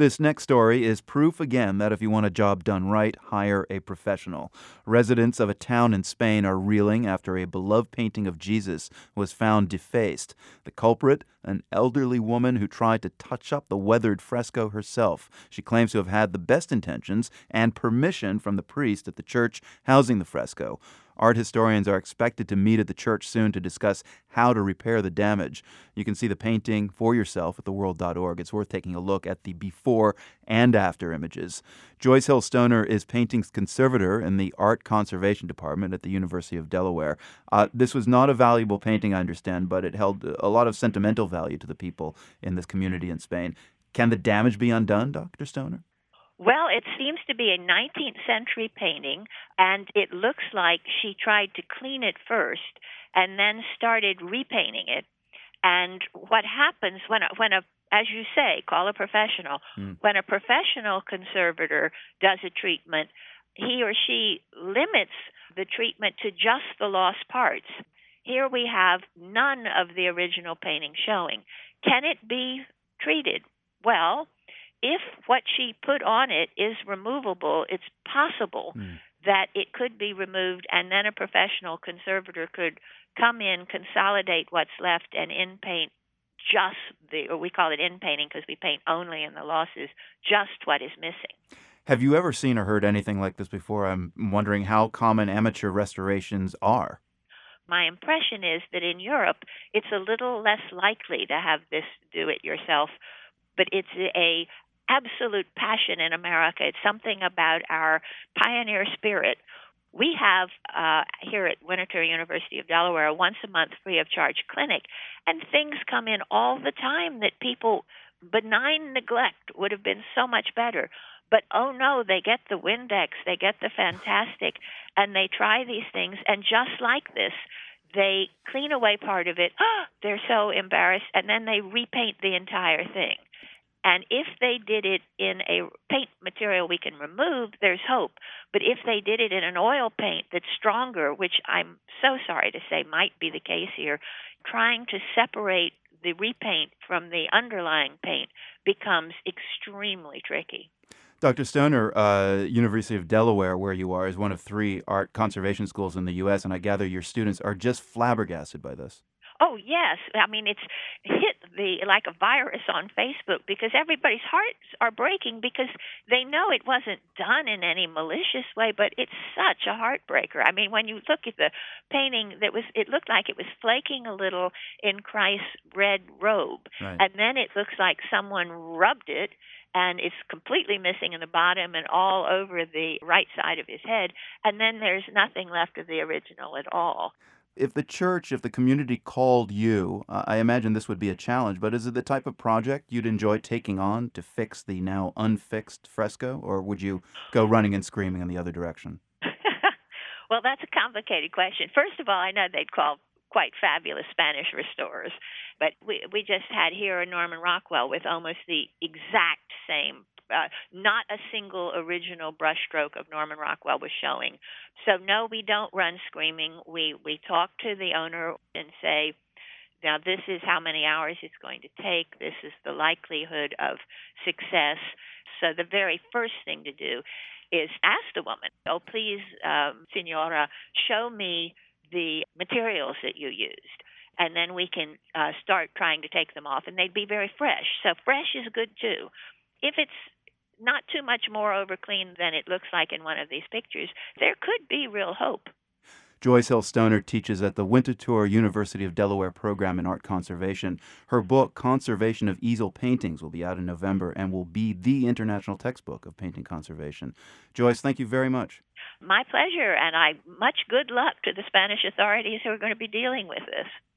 This next story is proof again that if you want a job done right, hire a professional. Residents of a town in Spain are reeling after a beloved painting of Jesus was found defaced. The culprit, an elderly woman who tried to touch up the weathered fresco herself. She claims to have had the best intentions and permission from the priest at the church housing the fresco. Art historians are expected to meet at the church soon to discuss how to repair the damage. You can see the painting for yourself at theworld.org. It's worth taking a look at the before and after images. Joyce Hill Stoner is paintings conservator in the Art Conservation Department at the University of Delaware. Uh, this was not a valuable painting, I understand, but it held a lot of sentimental value to the people in this community in Spain. Can the damage be undone, Dr. Stoner? Well, it seems to be a 19th century painting, and it looks like she tried to clean it first and then started repainting it. And what happens when a, when a as you say, call a professional. Mm. When a professional conservator does a treatment, he or she limits the treatment to just the lost parts. Here we have none of the original painting showing. Can it be treated? Well, if what she put on it is removable, it's possible mm. that it could be removed and then a professional conservator could come in, consolidate what's left, and in paint just the, or we call it in painting because we paint only in the losses, just what is missing. Have you ever seen or heard anything like this before? I'm wondering how common amateur restorations are. My impression is that in Europe, it's a little less likely to have this do it yourself, but it's a absolute passion in America. It's something about our pioneer spirit. We have uh, here at Winterthur University of Delaware a once a month free of charge clinic, and things come in all the time that people benign neglect would have been so much better. But oh no, they get the Windex, they get the Fantastik, and they try these things, and just like this, they clean away part of it. they're so embarrassed, and then they repaint the entire thing. And if they did it in a paint material we can remove, there's hope. But if they did it in an oil paint that's stronger, which I'm so sorry to say might be the case here, trying to separate the repaint from the underlying paint becomes extremely tricky. Dr. Stoner, uh, University of Delaware, where you are, is one of three art conservation schools in the U.S., and I gather your students are just flabbergasted by this. Oh yes, I mean it's hit the like a virus on Facebook because everybody's hearts are breaking because they know it wasn't done in any malicious way, but it's such a heartbreaker. I mean, when you look at the painting, that was it looked like it was flaking a little in Christ's red robe, right. and then it looks like someone rubbed it and it's completely missing in the bottom and all over the right side of his head, and then there's nothing left of the original at all if the church, if the community called you, uh, I imagine this would be a challenge, but is it the type of project you'd enjoy taking on to fix the now unfixed fresco, or would you go running and screaming in the other direction? well, that's a complicated question. First of all, I know they'd call quite fabulous Spanish restorers, but we we just had here in Norman Rockwell with almost the exact same uh, not a single original brushstroke of Norman Rockwell was showing. So no, we don't run screaming. We we talk to the owner and say, now this is how many hours it's going to take. This is the likelihood of success. So the very first thing to do is ask the woman, oh please, um, Senora, show me the materials that you used and then we can uh, start trying to take them off, and they'd be very fresh. So fresh is good too. If it's not too much more over clean than it looks like in one of these pictures, there could be real hope. Joyce Hill Stoner teaches at the Winterthur University of Delaware program in art conservation. Her book, Conservation of Easel Paintings, will be out in November and will be the international textbook of painting conservation. Joyce, thank you very much. My pleasure, and I much good luck to the Spanish authorities who are going to be dealing with this.